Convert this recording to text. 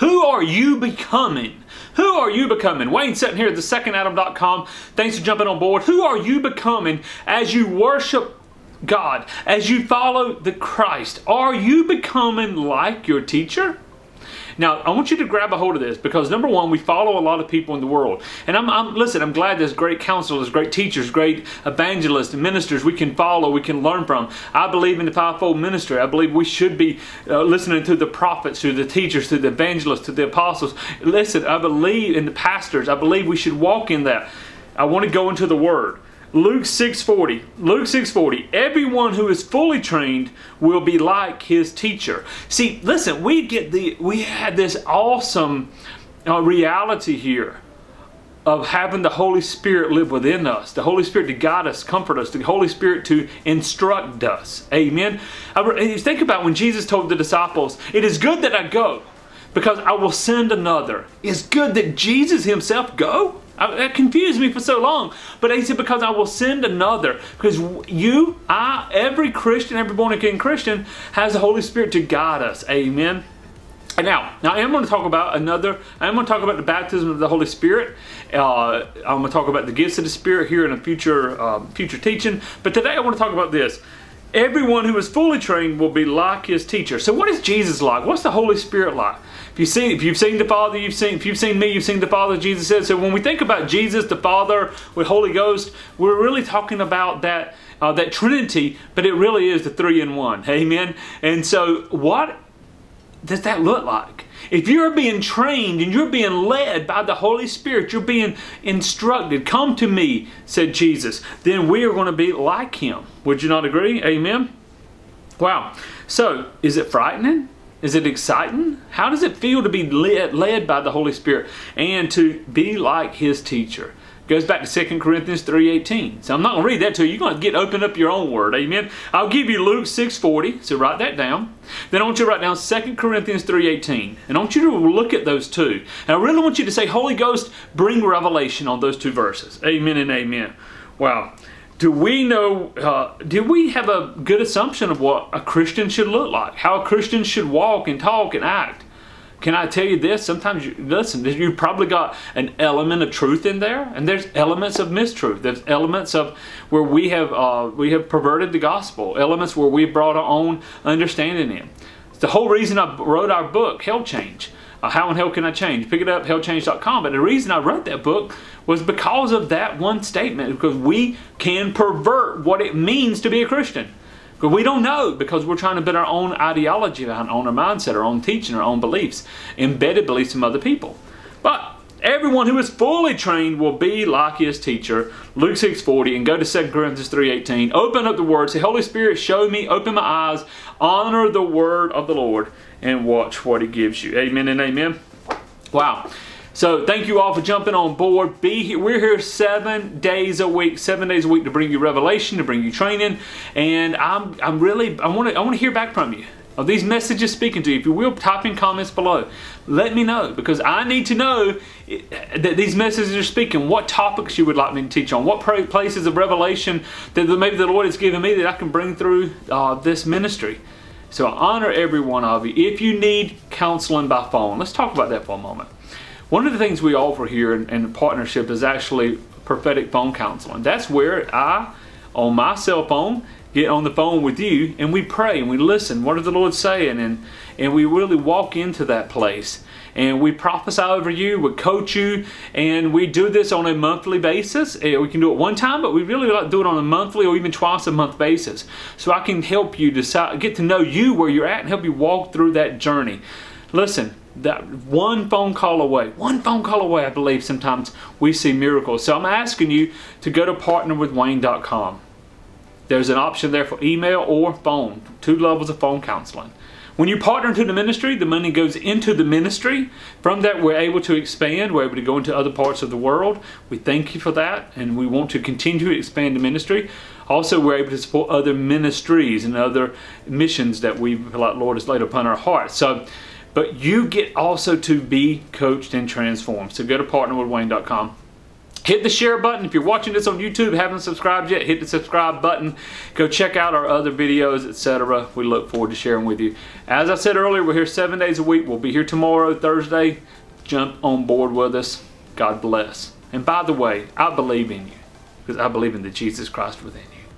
Who are you becoming? Who are you becoming? Wayne sitting here at the secondadam.com. Thanks for jumping on board. Who are you becoming as you worship God, as you follow the Christ? Are you becoming like your teacher? Now, I want you to grab a hold of this because number one, we follow a lot of people in the world. And I'm, I'm listen, I'm glad there's great counselors, great teachers, great evangelists, ministers we can follow, we can learn from. I believe in the fivefold ministry. I believe we should be uh, listening to the prophets, to the teachers, to the evangelists, to the apostles. Listen, I believe in the pastors. I believe we should walk in that. I want to go into the Word. Luke 6:40. Luke 6:40. Everyone who is fully trained will be like his teacher. See, listen, we get the we had this awesome uh, reality here of having the Holy Spirit live within us, the Holy Spirit to guide us, comfort us, the Holy Spirit to instruct us. Amen. I, think about when Jesus told the disciples, "It is good that I go, because I will send another." It's good that Jesus Himself go. That confused me for so long. But he said, because I will send another. Because you, I, every Christian, every born again Christian has the Holy Spirit to guide us. Amen. And now, now I am going to talk about another. I am going to talk about the baptism of the Holy Spirit. Uh, I'm going to talk about the gifts of the Spirit here in a future uh, future teaching. But today I want to talk about this. Everyone who is fully trained will be like his teacher. So what is Jesus like? What's the Holy Spirit like? If you've seen, if you've seen the Father, you've seen. If you've seen me, you've seen the Father. Jesus said. So when we think about Jesus, the Father, with Holy Ghost, we're really talking about that uh, that Trinity. But it really is the three in one. Amen. And so what does that look like? If you're being trained and you're being led by the Holy Spirit, you're being instructed, come to me, said Jesus, then we are going to be like him. Would you not agree? Amen? Wow. So, is it frightening? Is it exciting? How does it feel to be led, led by the Holy Spirit and to be like his teacher? Goes back to 2 Corinthians 3.18. So I'm not going to read that to you. You're going to get open up your own word. Amen. I'll give you Luke 6.40. So write that down. Then I want you to write down 2 Corinthians 3.18. And I want you to look at those two. And I really want you to say, Holy Ghost, bring revelation on those two verses. Amen and amen. Wow do we know, uh, do we have a good assumption of what a Christian should look like? How a Christian should walk and talk and act? Can I tell you this? Sometimes, you, listen, you probably got an element of truth in there, and there's elements of mistruth. There's elements of where we have uh, we have perverted the gospel. Elements where we've brought our own understanding in. It's the whole reason I wrote our book, Hell Change. Uh, how in hell can I change? Pick it up, hellchange.com. But the reason I wrote that book was because of that one statement, because we can pervert what it means to be a Christian. Because we don't know because we're trying to build our own ideology, our own mindset, our own teaching, our own beliefs, embedded beliefs from other people. But everyone who is fully trained will be like his teacher. Luke 6.40 and go to 2 Corinthians 3.18. Open up the word. Say, Holy Spirit, show me, open my eyes, honor the word of the Lord, and watch what he gives you. Amen and amen. Wow. So thank you all for jumping on board. Be here. We're here seven days a week, seven days a week to bring you revelation, to bring you training, and I'm I'm really I want to I want to hear back from you. Are these messages speaking to you? If you will, type in comments below. Let me know because I need to know that these messages are speaking. What topics you would like me to teach on? What places of revelation that maybe the Lord has given me that I can bring through uh, this ministry. So I honor every one of you. If you need counseling by phone, let's talk about that for a moment. One of the things we offer here in, in partnership is actually prophetic phone counseling. That's where I, on my cell phone, get on the phone with you and we pray and we listen. What is the Lord saying? And, and we really walk into that place and we prophesy over you, we coach you, and we do this on a monthly basis. Eh, we can do it one time, but we really like to do it on a monthly or even twice a month basis. So I can help you decide, get to know you where you're at and help you walk through that journey. Listen, that one phone call away, one phone call away, I believe sometimes we see miracles. So I'm asking you to go to partnerwithwayne.com. There's an option there for email or phone, two levels of phone counseling. When you partner into the ministry, the money goes into the ministry. From that, we're able to expand. We're able to go into other parts of the world. We thank you for that, and we want to continue to expand the ministry. Also, we're able to support other ministries and other missions that we, like Lord, has laid upon our hearts. So, but you get also to be coached and transformed. So go to partnerwithwayne.com. Hit the share button. If you're watching this on YouTube, haven't subscribed yet, hit the subscribe button. Go check out our other videos, etc. We look forward to sharing with you. As I said earlier, we're here seven days a week. We'll be here tomorrow, Thursday. Jump on board with us. God bless. And by the way, I believe in you because I believe in the Jesus Christ within you.